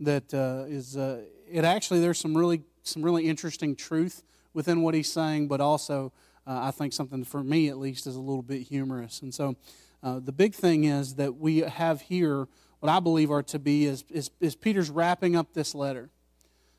that uh, is uh, it actually there's some really some really interesting truth within what he's saying, but also uh, I think something for me at least is a little bit humorous. And so uh, the big thing is that we have here what I believe are to be is, is, is Peter's wrapping up this letter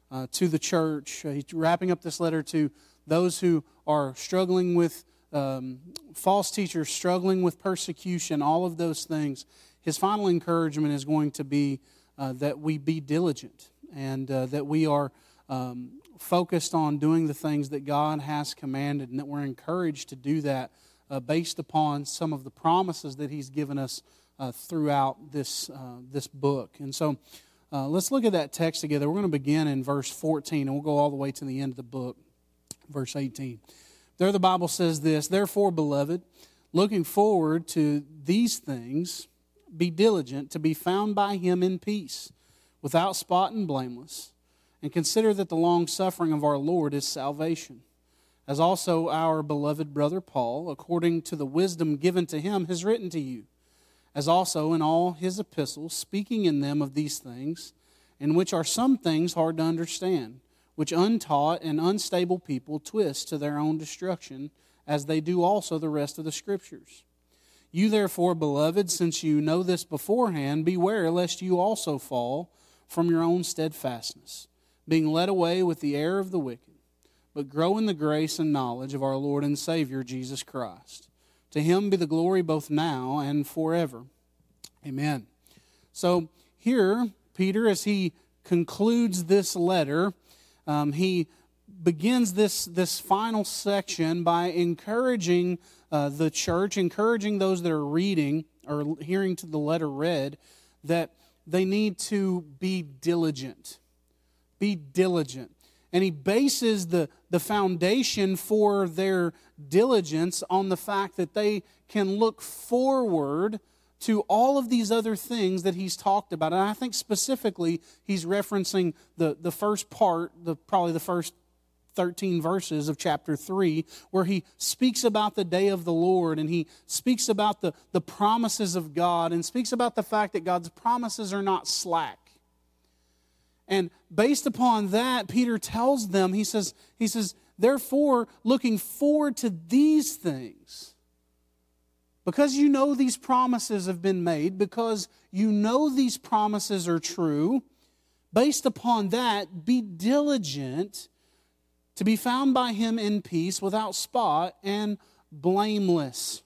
uh, to the church. Uh, he's wrapping up this letter to those who are struggling with um, false teachers, struggling with persecution, all of those things. His final encouragement is going to be uh, that we be diligent and uh, that we are um, focused on doing the things that God has commanded and that we're encouraged to do that uh, based upon some of the promises that He's given us uh, throughout this, uh, this book. And so uh, let's look at that text together. We're going to begin in verse 14 and we'll go all the way to the end of the book, verse 18. There the Bible says this Therefore, beloved, looking forward to these things, be diligent to be found by Him in peace, without spot and blameless, and consider that the long suffering of our Lord is salvation as also our beloved brother Paul, according to the wisdom given to him, has written to you, as also in all his epistles, speaking in them of these things, in which are some things hard to understand, which untaught and unstable people twist to their own destruction, as they do also the rest of the Scriptures. You therefore, beloved, since you know this beforehand, beware lest you also fall from your own steadfastness, being led away with the error of the wicked but grow in the grace and knowledge of our Lord and Savior Jesus Christ. To him be the glory both now and forever. Amen. So here, Peter, as he concludes this letter, um, he begins this, this final section by encouraging uh, the church, encouraging those that are reading or hearing to the letter read, that they need to be diligent. Be diligent and he bases the, the foundation for their diligence on the fact that they can look forward to all of these other things that he's talked about. And I think specifically he's referencing the, the first part, the, probably the first 13 verses of chapter 3, where he speaks about the day of the Lord and he speaks about the, the promises of God and speaks about the fact that God's promises are not slack. And based upon that, Peter tells them, he says, he says, therefore, looking forward to these things, because you know these promises have been made, because you know these promises are true, based upon that, be diligent to be found by him in peace, without spot, and blameless.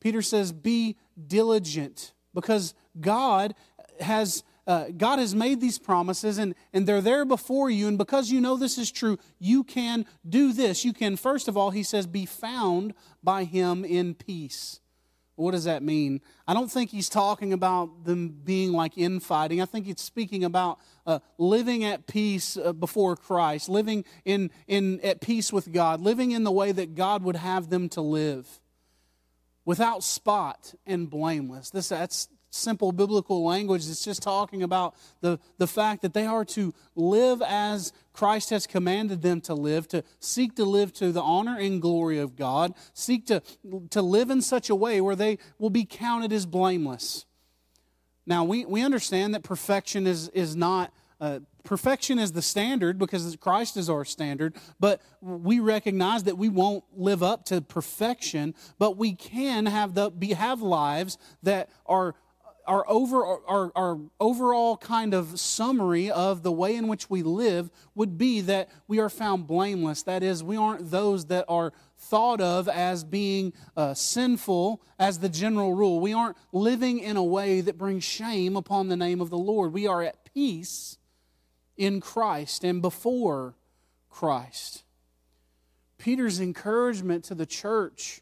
Peter says, Be diligent, because God has uh, God has made these promises and, and they're there before you. And because you know this is true, you can do this. You can, first of all, he says, be found by him in peace. What does that mean? I don't think he's talking about them being like infighting. I think he's speaking about uh, living at peace uh, before Christ, living in, in, at peace with God, living in the way that God would have them to live without spot and blameless. This, that's, simple biblical language. It's just talking about the, the fact that they are to live as Christ has commanded them to live, to seek to live to the honor and glory of God, seek to, to live in such a way where they will be counted as blameless. Now, we, we understand that perfection is, is not. Uh, perfection is the standard because Christ is our standard, but we recognize that we won't live up to perfection, but we can have the be, have lives that are our, over, our, our overall kind of summary of the way in which we live would be that we are found blameless. That is, we aren't those that are thought of as being uh, sinful as the general rule. We aren't living in a way that brings shame upon the name of the Lord. We are at peace in Christ and before Christ. Peter's encouragement to the church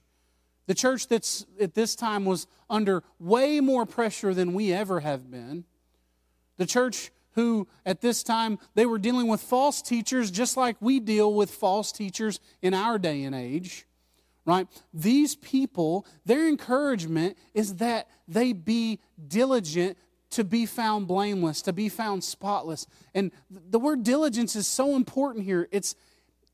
the church that's at this time was under way more pressure than we ever have been. The church who at this time they were dealing with false teachers just like we deal with false teachers in our day and age. Right? These people, their encouragement is that they be diligent to be found blameless, to be found spotless. And the word diligence is so important here. It's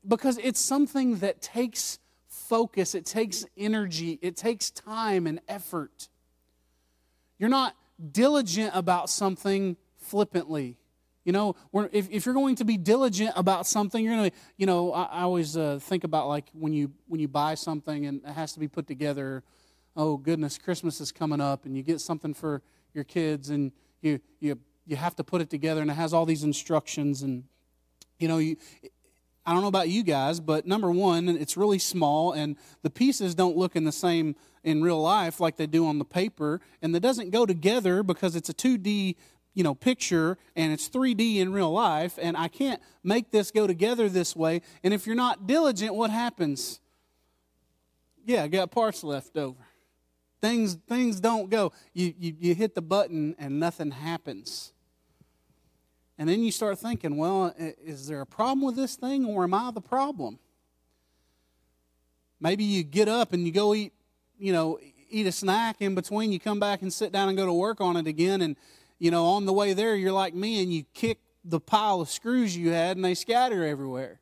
because it's something that takes focus, it takes energy, it takes time and effort. You're not diligent about something flippantly. You know, if, if you're going to be diligent about something, you're going to, you know, I, I always uh, think about like when you when you buy something and it has to be put together. Oh goodness, Christmas is coming up, and you get something for your kids, and you you you have to put it together, and it has all these instructions, and you know, you I don't know about you guys, but number one, it's really small, and the pieces don't look in the same in real life like they do on the paper, and it doesn't go together because it's a 2D you know picture and it's 3D in real life, and I can't make this go together this way. And if you're not diligent, what happens? Yeah, I got parts left over. Things things don't go. You, you you hit the button and nothing happens. And then you start thinking, well, is there a problem with this thing or am I the problem? Maybe you get up and you go eat, you know, eat a snack in between, you come back and sit down and go to work on it again and you know, on the way there you're like me and you kick the pile of screws you had and they scatter everywhere.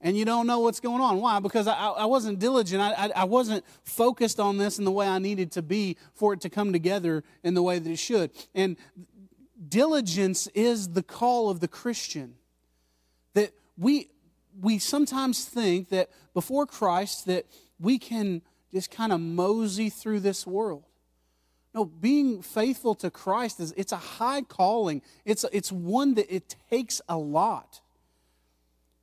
And you don't know what's going on. Why? Because I, I wasn't diligent. I, I, I wasn't focused on this in the way I needed to be for it to come together in the way that it should. And diligence is the call of the Christian. That we we sometimes think that before Christ that we can just kind of mosey through this world. No, being faithful to Christ is it's a high calling. It's it's one that it takes a lot.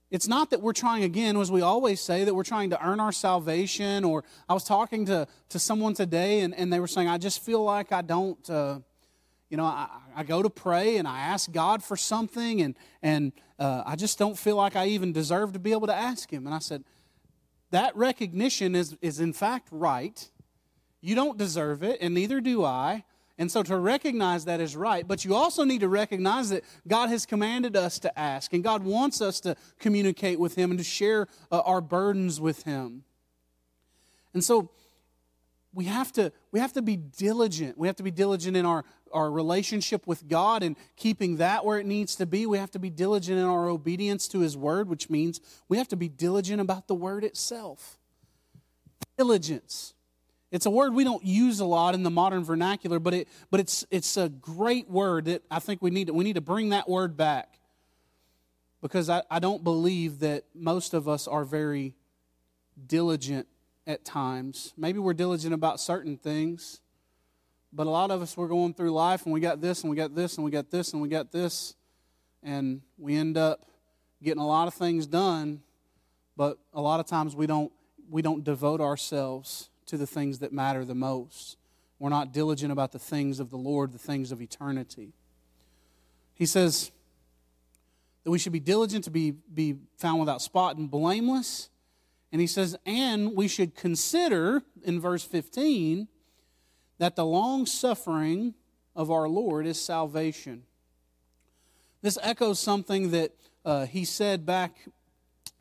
It's not that we're trying again, as we always say, that we're trying to earn our salvation. Or I was talking to, to someone today, and, and they were saying, I just feel like I don't, uh, you know, I, I go to pray and I ask God for something, and, and uh, I just don't feel like I even deserve to be able to ask Him. And I said, that recognition is, is in fact right. You don't deserve it, and neither do I. And so to recognize that is right. But you also need to recognize that God has commanded us to ask, and God wants us to communicate with Him and to share uh, our burdens with Him. And so we have to we have to be diligent. We have to be diligent in our our relationship with God and keeping that where it needs to be. We have to be diligent in our obedience to His Word, which means we have to be diligent about the Word itself. Diligence. It's a word we don't use a lot in the modern vernacular, but, it, but it's, it's a great word that I think we need to, we need to bring that word back. Because I, I don't believe that most of us are very diligent at times. Maybe we're diligent about certain things, but a lot of us, we're going through life and we got this and we got this and we got this and we got this, and we end up getting a lot of things done, but a lot of times we don't, we don't devote ourselves to the things that matter the most. We're not diligent about the things of the Lord, the things of eternity. He says that we should be diligent to be, be found without spot and blameless. And he says, and we should consider, in verse 15, that the long suffering of our Lord is salvation. This echoes something that uh, he said back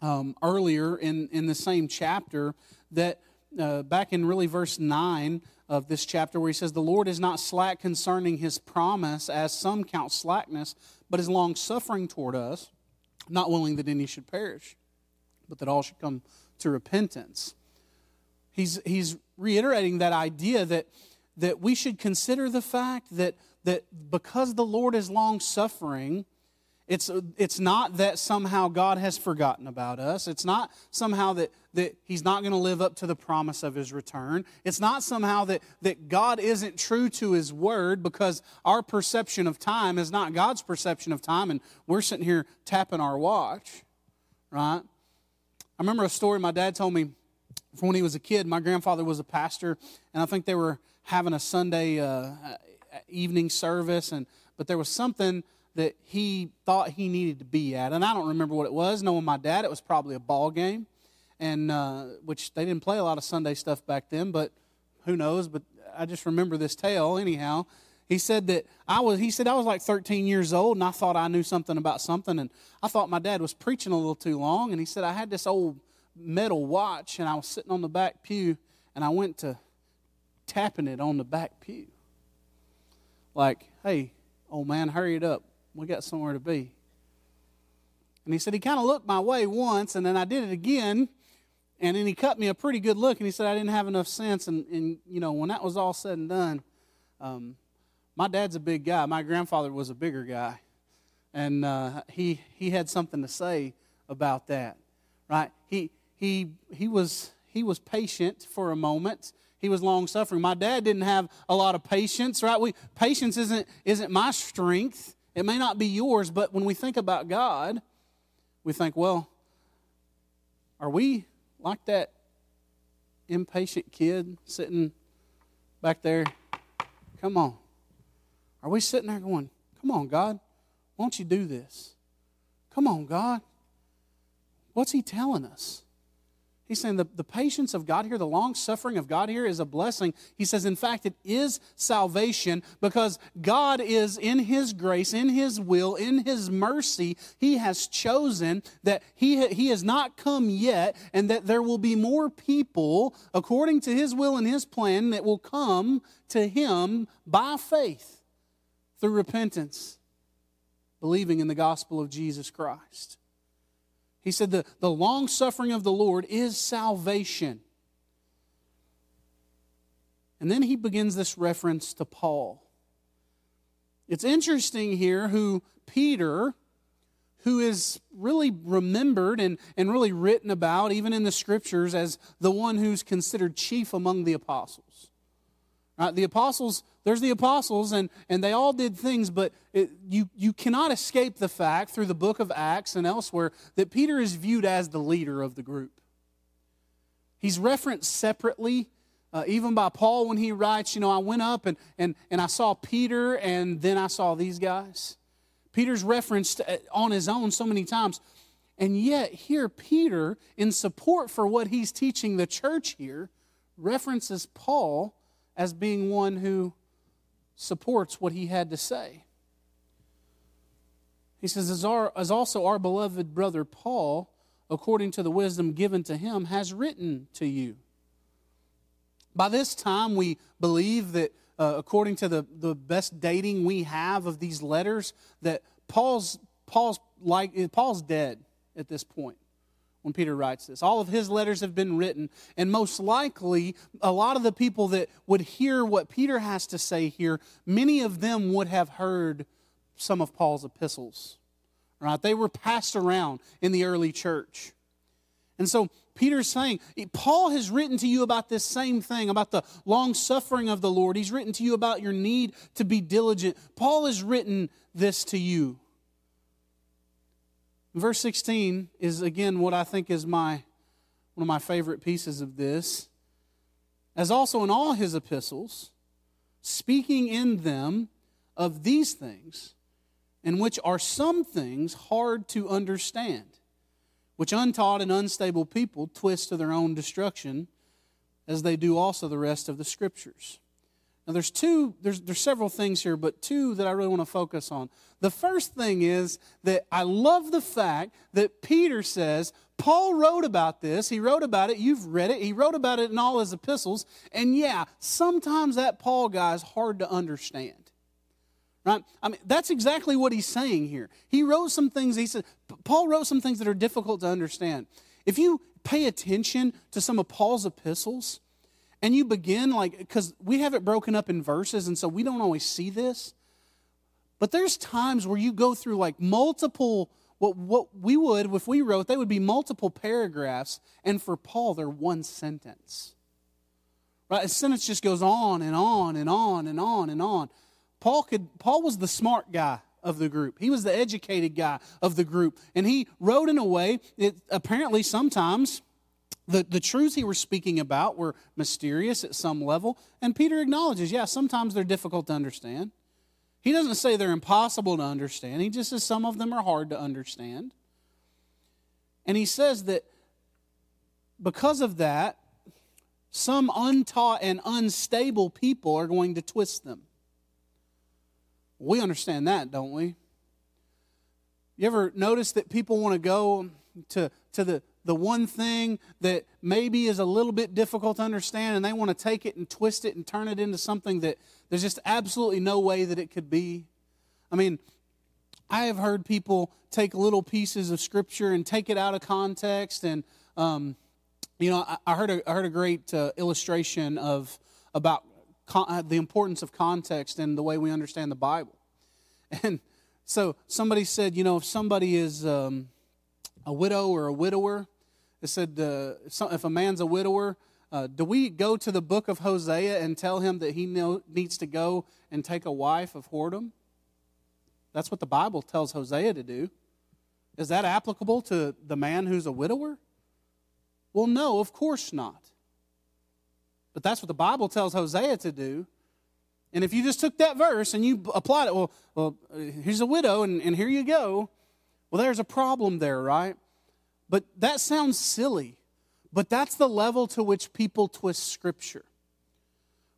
um, earlier in, in the same chapter that uh, back in really verse 9 of this chapter where he says, The Lord is not slack concerning his promise, as some count slackness, but is long suffering toward us, not willing that any should perish, but that all should come to repentance. He's, he's reiterating that idea that that we should consider the fact that, that because the Lord is long suffering, it's, it's not that somehow God has forgotten about us. It's not somehow that, that He's not going to live up to the promise of His return. It's not somehow that, that God isn't true to His word because our perception of time is not God's perception of time and we're sitting here tapping our watch, right? I remember a story my dad told me from when he was a kid. My grandfather was a pastor, and I think they were having a Sunday uh, evening service, and but there was something that he thought he needed to be at, and I don't remember what it was. Knowing my dad, it was probably a ball game, and uh, which they didn't play a lot of Sunday stuff back then, but who knows? But I just remember this tale anyhow. He said that I was. He said I was like 13 years old, and I thought I knew something about something, and I thought my dad was preaching a little too long. And he said I had this old metal watch, and I was sitting on the back pew, and I went to tapping it on the back pew. Like, hey, old man, hurry it up. We got somewhere to be. And he said he kind of looked my way once, and then I did it again, and then he cut me a pretty good look, and he said I didn't have enough sense. And, and you know, when that was all said and done, um, my dad's a big guy. My grandfather was a bigger guy. And uh, he, he had something to say about that, right? He, he, he, was, he was patient for a moment. He was long suffering. My dad didn't have a lot of patience, right? We, patience isn't, isn't my strength. It may not be yours, but when we think about God, we think, well, are we like that impatient kid sitting back there? Come on. Are we sitting there going, come on, God, won't you do this? Come on, God. What's he telling us? He's saying the, the patience of God here, the long suffering of God here is a blessing. He says, in fact, it is salvation because God is in His grace, in His will, in His mercy. He has chosen that He, he has not come yet and that there will be more people, according to His will and His plan, that will come to Him by faith through repentance, believing in the gospel of Jesus Christ. He said the, the long suffering of the Lord is salvation. And then he begins this reference to Paul. It's interesting here who Peter, who is really remembered and, and really written about, even in the scriptures, as the one who's considered chief among the apostles. Right? The apostles, there's the apostles, and, and they all did things, but it, you, you cannot escape the fact through the book of Acts and elsewhere that Peter is viewed as the leader of the group. He's referenced separately, uh, even by Paul when he writes, you know, I went up and, and, and I saw Peter, and then I saw these guys. Peter's referenced uh, on his own so many times. And yet, here, Peter, in support for what he's teaching the church here, references Paul as being one who supports what he had to say. He says, as, our, as also our beloved brother Paul, according to the wisdom given to him, has written to you. By this time, we believe that, uh, according to the, the best dating we have of these letters, that Paul's, Paul's, like, Paul's dead at this point when Peter writes this. All of his letters have been written, and most likely, a lot of the people that would hear what Peter has to say here, many of them would have heard some of Paul's epistles. Right? They were passed around in the early church. And so Peter's saying, Paul has written to you about this same thing, about the long suffering of the Lord. He's written to you about your need to be diligent. Paul has written this to you. Verse 16 is again what I think is my one of my favorite pieces of this. As also in all his epistles, speaking in them of these things, in which are some things hard to understand, which untaught and unstable people twist to their own destruction, as they do also the rest of the scriptures. Now, there's two, there's, there's several things here, but two that I really want to focus on. The first thing is that I love the fact that Peter says, Paul wrote about this. He wrote about it. You've read it. He wrote about it in all his epistles. And yeah, sometimes that Paul guy is hard to understand. Right? I mean, that's exactly what he's saying here. He wrote some things, he said, Paul wrote some things that are difficult to understand. If you pay attention to some of Paul's epistles, and you begin like because we have it broken up in verses and so we don't always see this. But there's times where you go through like multiple what, what we would if we wrote they would be multiple paragraphs and for paul they're one sentence. Right? A sentence just goes on and on and on and on and on. Paul could paul was the smart guy of the group. He was the educated guy of the group. And he wrote in a way that apparently sometimes the, the truths he was speaking about were mysterious at some level, and Peter acknowledges, yeah, sometimes they're difficult to understand. He doesn't say they're impossible to understand, he just says some of them are hard to understand. And he says that because of that, some untaught and unstable people are going to twist them. We understand that, don't we? You ever notice that people want to go to, to the the one thing that maybe is a little bit difficult to understand, and they want to take it and twist it and turn it into something that there's just absolutely no way that it could be. I mean, I have heard people take little pieces of scripture and take it out of context. And, um, you know, I, I, heard, a, I heard a great uh, illustration of about uh, the importance of context and the way we understand the Bible. And so somebody said, you know, if somebody is um, a widow or a widower, it said, uh, if a man's a widower, uh, do we go to the book of Hosea and tell him that he know, needs to go and take a wife of whoredom? That's what the Bible tells Hosea to do. Is that applicable to the man who's a widower? Well, no, of course not. But that's what the Bible tells Hosea to do. And if you just took that verse and you applied it, well, well here's a widow, and, and here you go. Well, there's a problem there, right? But that sounds silly. But that's the level to which people twist Scripture.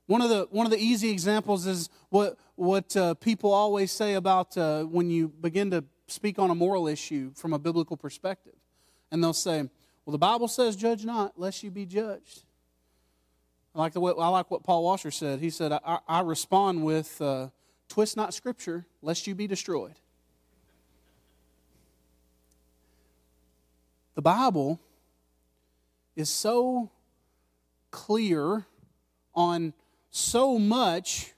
One of the, one of the easy examples is what, what uh, people always say about uh, when you begin to speak on a moral issue from a biblical perspective. And they'll say, well, the Bible says, judge not, lest you be judged. I like, the way, I like what Paul Washer said. He said, I, I respond with, uh, twist not Scripture, lest you be destroyed. The Bible is so clear on so much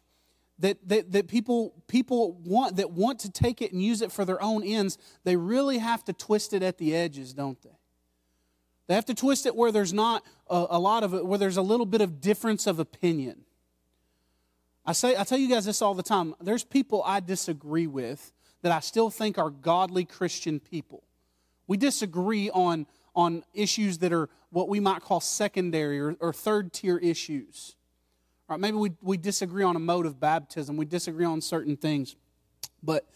that, that, that people, people want that want to take it and use it for their own ends, they really have to twist it at the edges, don't they? They have to twist it where there's not a, a lot of it, where there's a little bit of difference of opinion. I say I tell you guys this all the time. There's people I disagree with that I still think are godly Christian people. We disagree on, on issues that are what we might call secondary or, or third tier issues. Right, maybe we, we disagree on a mode of baptism, we disagree on certain things. But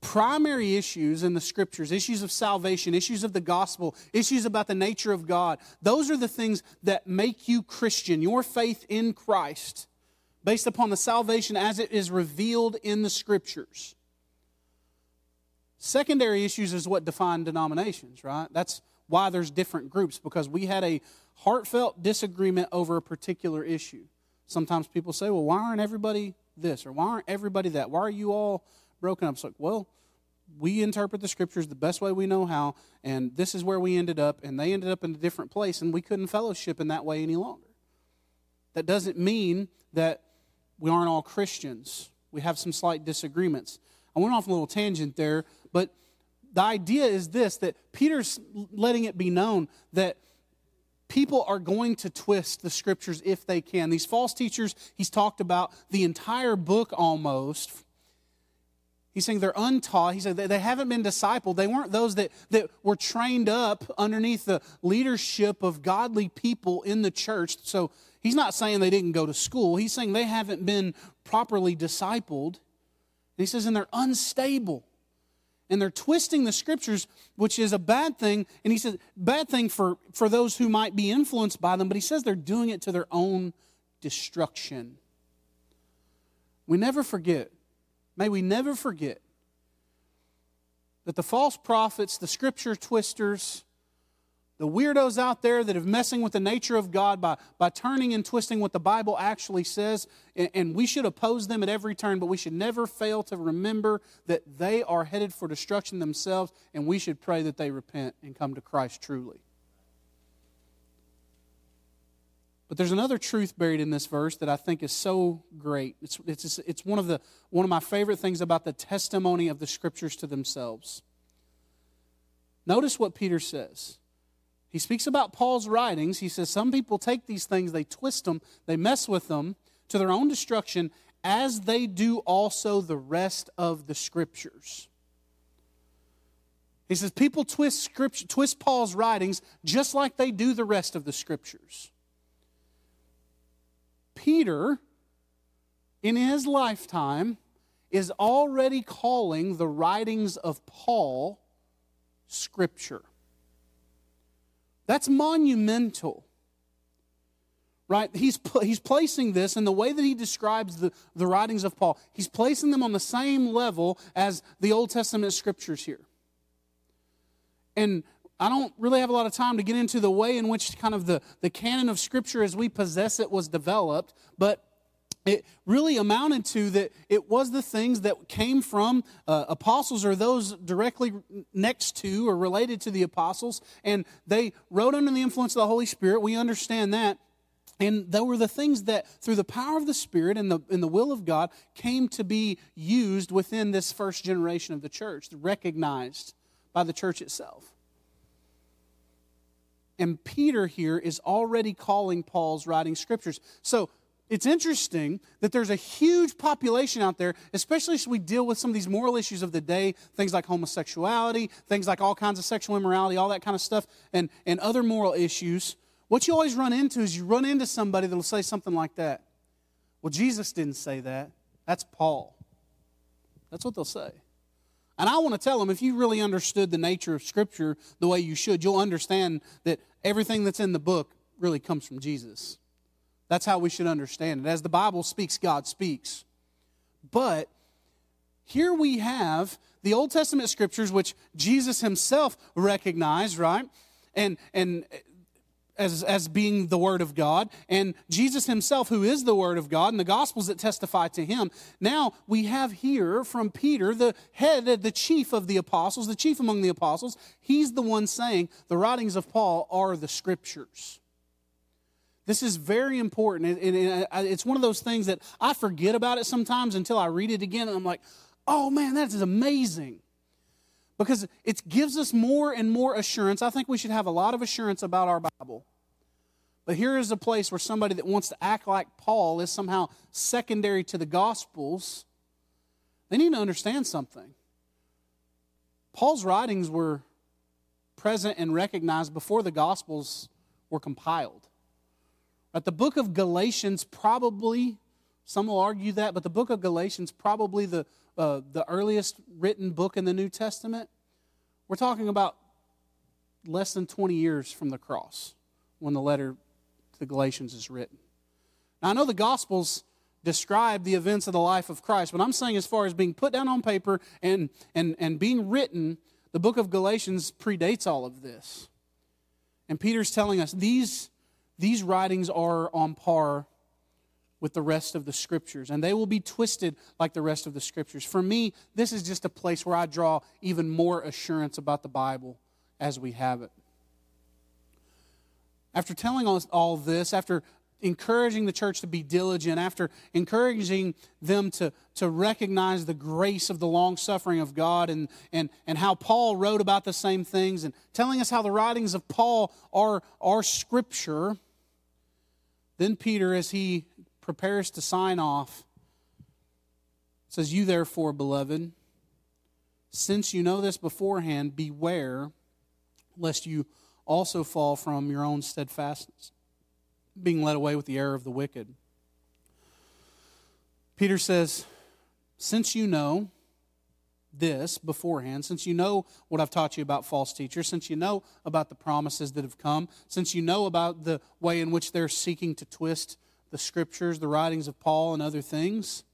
primary issues in the scriptures, issues of salvation, issues of the gospel, issues about the nature of God, those are the things that make you Christian, your faith in Christ, based upon the salvation as it is revealed in the scriptures. Secondary issues is what define denominations, right? That's why there's different groups, because we had a heartfelt disagreement over a particular issue. Sometimes people say, well, why aren't everybody this or why aren't everybody that? Why are you all broken up? It's like, well, we interpret the scriptures the best way we know how, and this is where we ended up, and they ended up in a different place, and we couldn't fellowship in that way any longer. That doesn't mean that we aren't all Christians. We have some slight disagreements. I went off a little tangent there, but the idea is this that Peter's letting it be known that people are going to twist the scriptures if they can. These false teachers, he's talked about the entire book almost. He's saying they're untaught. He said they haven't been discipled. They weren't those that, that were trained up underneath the leadership of godly people in the church. So he's not saying they didn't go to school. He's saying they haven't been properly discipled. And he says, and they're unstable and they're twisting the scriptures, which is a bad thing. And he says, bad thing for, for those who might be influenced by them, but he says they're doing it to their own destruction. We never forget, may we never forget, that the false prophets, the scripture twisters, the weirdos out there that are messing with the nature of God by, by turning and twisting what the Bible actually says, and, and, we should oppose them at every turn, but we should never fail to remember that they are headed for destruction themselves, and we should pray that they repent and come to Christ truly. But there's another truth buried in this verse that I think is so great. It's, it's, it's one, of the, one of my favorite things about the testimony of the scriptures to themselves. Notice what Peter says. He speaks about Paul's writings. He says some people take these things, they twist them, they mess with them to their own destruction, as they do also the rest of the scriptures. He says people twist scripture, twist Paul's writings just like they do the rest of the scriptures. Peter, in his lifetime, is already calling the writings of Paul scripture. That's monumental. Right? He's, he's placing this in the way that he describes the, the writings of Paul, he's placing them on the same level as the Old Testament scriptures here. And I don't really have a lot of time to get into the way in which kind of the, the canon of Scripture as we possess it was developed, but it really amounted to that it was the things that came from uh, apostles or those directly next to or related to the apostles and they wrote under the influence of the holy spirit we understand that And they were the things that, through the power of the Spirit and the, and the will of God, came to be used within this first generation of the church, recognized by the church itself. And Peter here is already calling Paul's writing scriptures. So it's interesting that there's a huge population out there, especially as we deal with some of these moral issues of the day, things like homosexuality, things like all kinds of sexual immorality, all that kind of stuff, and, and other moral issues. What you always run into is you run into somebody that'll say something like that. Well, Jesus didn't say that. That's Paul. That's what they'll say. And I want to tell them if you really understood the nature of Scripture the way you should, you'll understand that everything that's in the book really comes from Jesus. That's how we should understand it. As the Bible speaks, God speaks. But here we have the Old Testament scriptures, which Jesus himself recognized, right? And, and as, as being the Word of God, and Jesus Himself, who is the Word of God, and the Gospels that testify to Him. Now we have here from Peter, the head, the chief of the apostles, the chief among the apostles. He's the one saying the writings of Paul are the Scriptures. This is very important, and it's one of those things that I forget about it sometimes until I read it again, and I'm like, oh man, that is amazing because it gives us more and more assurance. I think we should have a lot of assurance about our Bible. But here is a place where somebody that wants to act like Paul is somehow secondary to the Gospels. They need to understand something. Paul's writings were present and recognized before the Gospels were compiled. But the book of Galatians probably, some will argue that, but the book of Galatians probably the uh, the earliest written book in the New Testament, we're talking about less than 20 years from the cross when the letter to the Galatians is written. Now, I know the Gospels describe the events of the life of Christ, but I'm saying as far as being put down on paper and, and, and being written, the book of Galatians predates all of this. And Peter's telling us these, these writings are on par with the rest of the scriptures, and they will be twisted like the rest of the scriptures. For me, this is just a place where I draw even more assurance about the Bible as we have it. After telling us all this, after encouraging the church to be diligent, after encouraging them to, to recognize the grace of the long suffering of God and, and, and how Paul wrote about the same things, and telling us how the writings of Paul are, are scripture, then Peter, as he prepares to sign off, says, You therefore, beloved, since you know this beforehand, beware lest you also fall from your own steadfastness, being led away with the error of the wicked. Peter says, Since you know this beforehand, since you know what I've taught you about false teachers, since you know about the promises that have come, since you know about the way in which they're seeking to twist the scriptures, the writings of Paul, and other things.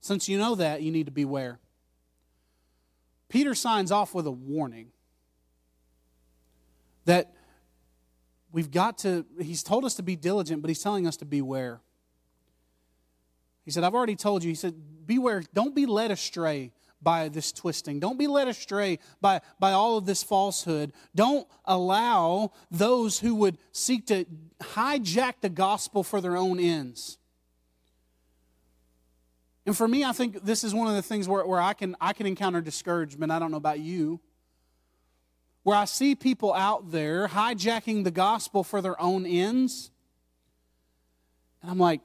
Since you know that, you need to beware. Peter signs off with a warning that we've got to, he's told us to be diligent, but he's telling us to beware. He said, I've already told you, he said, beware, don't be led astray by this twisting. Don't be led astray by, by all of this falsehood. Don't allow those who would seek to hijack the gospel for their own ends. And for me, I think this is one of the things where, where I, can, I can encounter discouragement. I don't know about you. Where I see people out there hijacking the gospel for their own ends. And I'm like,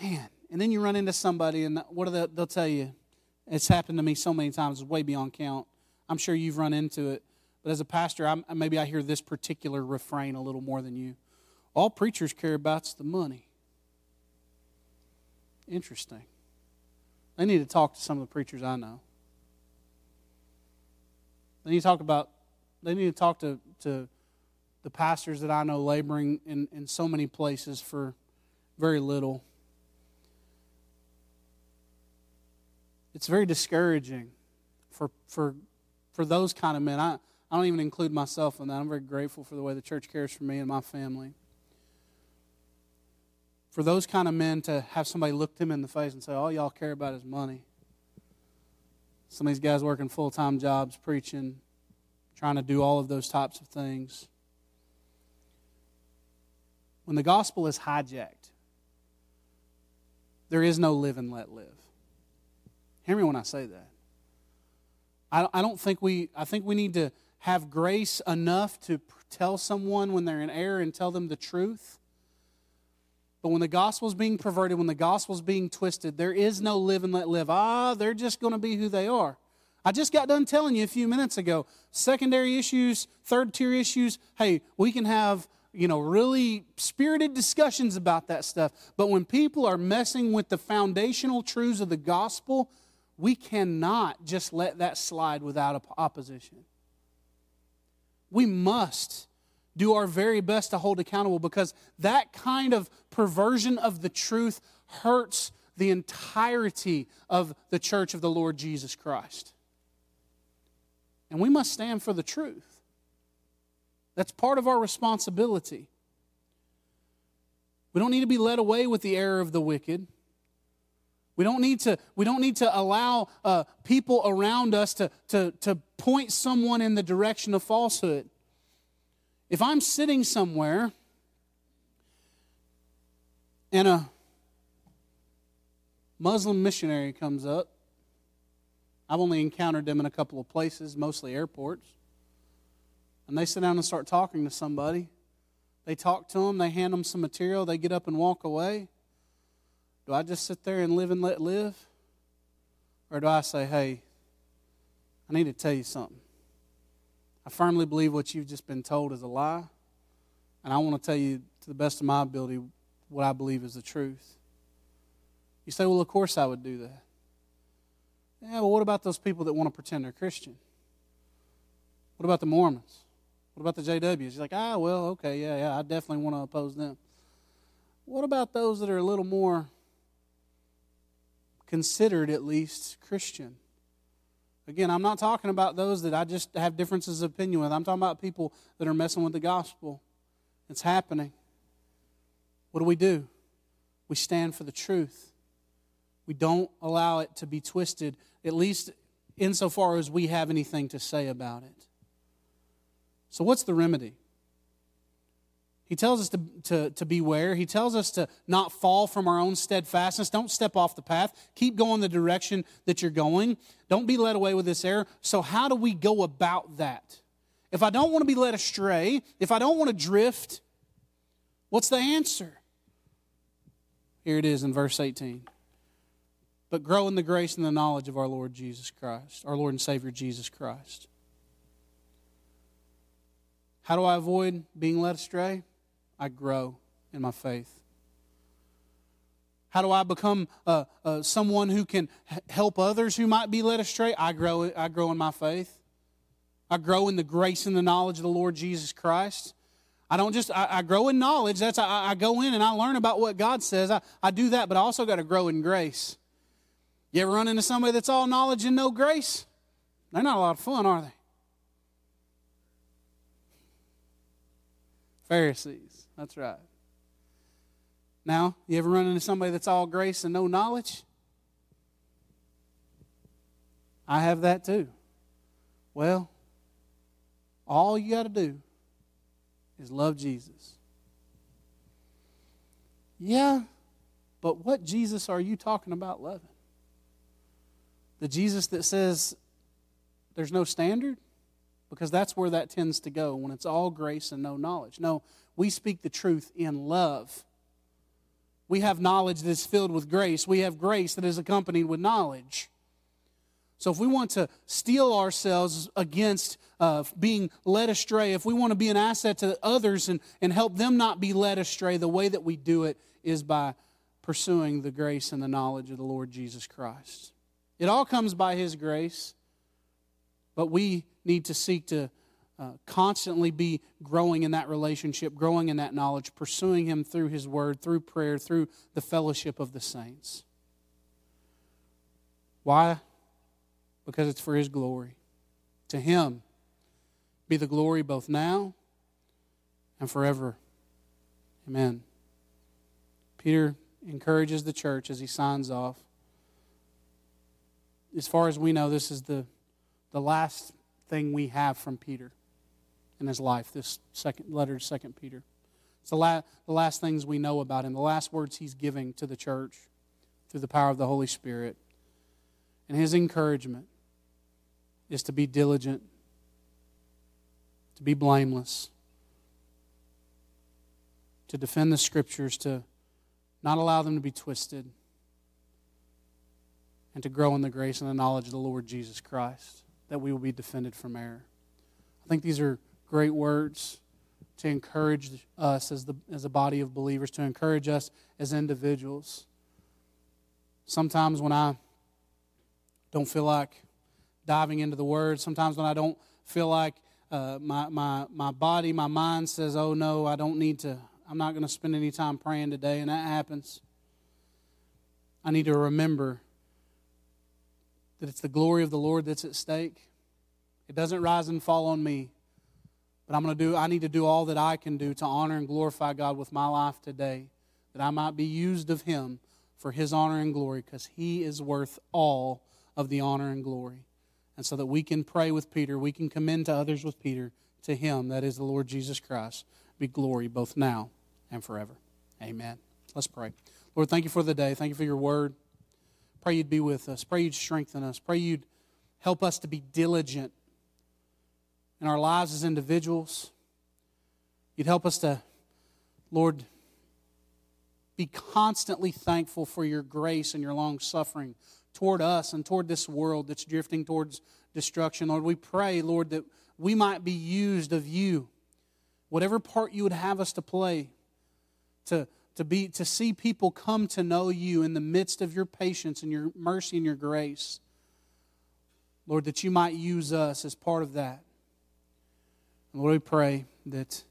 man. And then you run into somebody, and what do they, they'll tell you? It's happened to me so many times, it's way beyond count. I'm sure you've run into it. But as a pastor, I'm, maybe I hear this particular refrain a little more than you. All preachers care about's the money. Interesting. They need to talk to some of the preachers I know. They need to talk about, they need to talk to, to the pastors that I know laboring in, in so many places for very little. It's very discouraging for, for, for those kind of men. I, I don't even include myself in that. I'm very grateful for the way the church cares for me and my family. For those kind of men to have somebody look them in the face and say, all y'all care about is money. Some of these guys working full time jobs, preaching, trying to do all of those types of things. when the gospel is hijacked, there is no live and let live. Hear me when I say that. I don't think we, I think we need to have grace enough to tell someone when they're in error and tell them the truth. But when the gospel is being perverted, when the gospel is being twisted, there is no live and let live. Ah, they're just going to be who they are. I just got done telling you a few minutes ago secondary issues, third tier issues. Hey, we can have you know, really spirited discussions about that stuff. But when people are messing with the foundational truths of the gospel, we cannot just let that slide without opposition. We must do our very best to hold accountable because that kind of perversion of the truth hurts the entirety of the church of the Lord Jesus Christ. And we must stand for the truth. That's part of our responsibility. We don't need to be led away with the error of the wicked. We don't need to, we don't need to allow uh, people around us to, to, to point someone in the direction of falsehood. If I'm sitting somewhere and a Muslim missionary comes up, I've only encountered them in a couple of places, mostly airports and they sit down and start talking to somebody. They talk to them, they hand them some material, they get up and walk away. Do I just sit there and live and let live? Or do I say, hey, I need to tell you something? I firmly believe what you've just been told is a lie, and I want to tell you to the best of my ability what I believe is the truth. You say, well, of course I would do that. Yeah, well, what about those people that want to pretend they're Christian? What about the Mormons? What about the JWs? He's like, ah, well, okay, yeah, yeah, I definitely want to oppose them. What about those that are a little more considered, at least, Christian? Again, I'm not talking about those that I just have differences of opinion with. I'm talking about people that are messing with the gospel. It's happening. What do we do? We stand for the truth. We don't allow it to be twisted, at least insofar as we have anything to say about it. So, what's the remedy? He tells us to, to, to beware. He tells us to not fall from our own steadfastness. Don't step off the path. Keep going the direction that you're going. Don't be led away with this error. So, how do we go about that? If I don't want to be led astray, if I don't want to drift, what's the answer? Here it is in verse 18. But grow in the grace and the knowledge of our Lord Jesus Christ, our Lord and Savior Jesus Christ. How do I avoid being led astray? I grow in my faith. How do I become uh, uh, someone who can help others who might be led astray? I grow, I grow in my faith. I grow in the grace and the knowledge of the Lord Jesus Christ. I don't just, I, I grow in knowledge. That's, I, I, go in and I learn about what God says. I, I do that, but I also got to grow in grace. You ever run into somebody that's all knowledge and no grace? They're not a lot of fun, are they? Pharisees. That's right. Now, you ever run into somebody that's all grace and no knowledge? I have that too. Well, all you got to do is love Jesus. Yeah, but what Jesus are you talking about loving? The Jesus that says there's no standard? because that's where that tends to go when it's all grace and no knowledge. No, we speak the truth in love. We have knowledge that is filled with grace, we have grace that is accompanied with knowledge. So, if we want to steel ourselves against uh, being led astray, if we want to be an asset to others and, and help them not be led astray, the way that we do it is by pursuing the grace and the knowledge of the Lord Jesus Christ. It all comes by His grace, but we need to seek to uh, constantly be growing in that relationship, growing in that knowledge, pursuing Him through His Word, through prayer, through the fellowship of the saints. Why? Because it's for His glory. To Him be the glory both now and forever. Amen. Peter encourages the church as he signs off. As far as we know, this is the, the last thing we have from Peter in his life, this second letter to Second Peter. It's the, la- the last things we know about him, the last words he's giving to the church through the power of the Holy Spirit. And his encouragement is to be diligent, to be blameless, to defend the scriptures, to not allow them to be twisted, and to grow in the grace and the knowledge of the Lord Jesus Christ, that we will be defended from error. I think these are great words to encourage us as, the, as a body of believers, to encourage us as individuals. Sometimes when I don't feel like diving into the Word, sometimes when I don't feel like uh, my, my, my body, my mind says, oh no, I don't need to, I'm not going to spend any time praying today, and that happens. I need to remember that it's the glory of the Lord that's at stake. It doesn't rise and fall on me. But I'm going to do I need to do all that I can do to honor and glorify God with my life today, that I might be used of him for his honor and glory because he is worth all of the honor and glory. And so that we can pray with Peter, we can commend to others with Peter, to him, that is the Lord Jesus Christ, be glory both now and forever. Amen. Let's pray. Lord, thank you for the day. Thank you for your word. Pray you'd be with us. Pray you'd strengthen us. Pray you'd help us to be diligent in our lives as individuals. You'd help us to, Lord, be constantly thankful for your grace and your long suffering toward us and toward this world that's drifting towards destruction. Lord, we pray, Lord, that we might be used of you, whatever part you would have us to play, to, to, be, to see people come to know you in the midst of your patience and your mercy and your grace. Lord, that you might use us as part of that. Lord, we pray that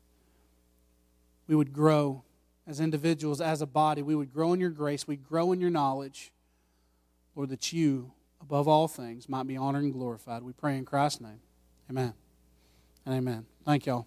we would grow as individuals, as a body. We would grow in your grace. We'd grow in your knowledge. Lord, that you, above all things, might be honored and glorified. We pray in Christ's name. Amen and amen. Thank y'all.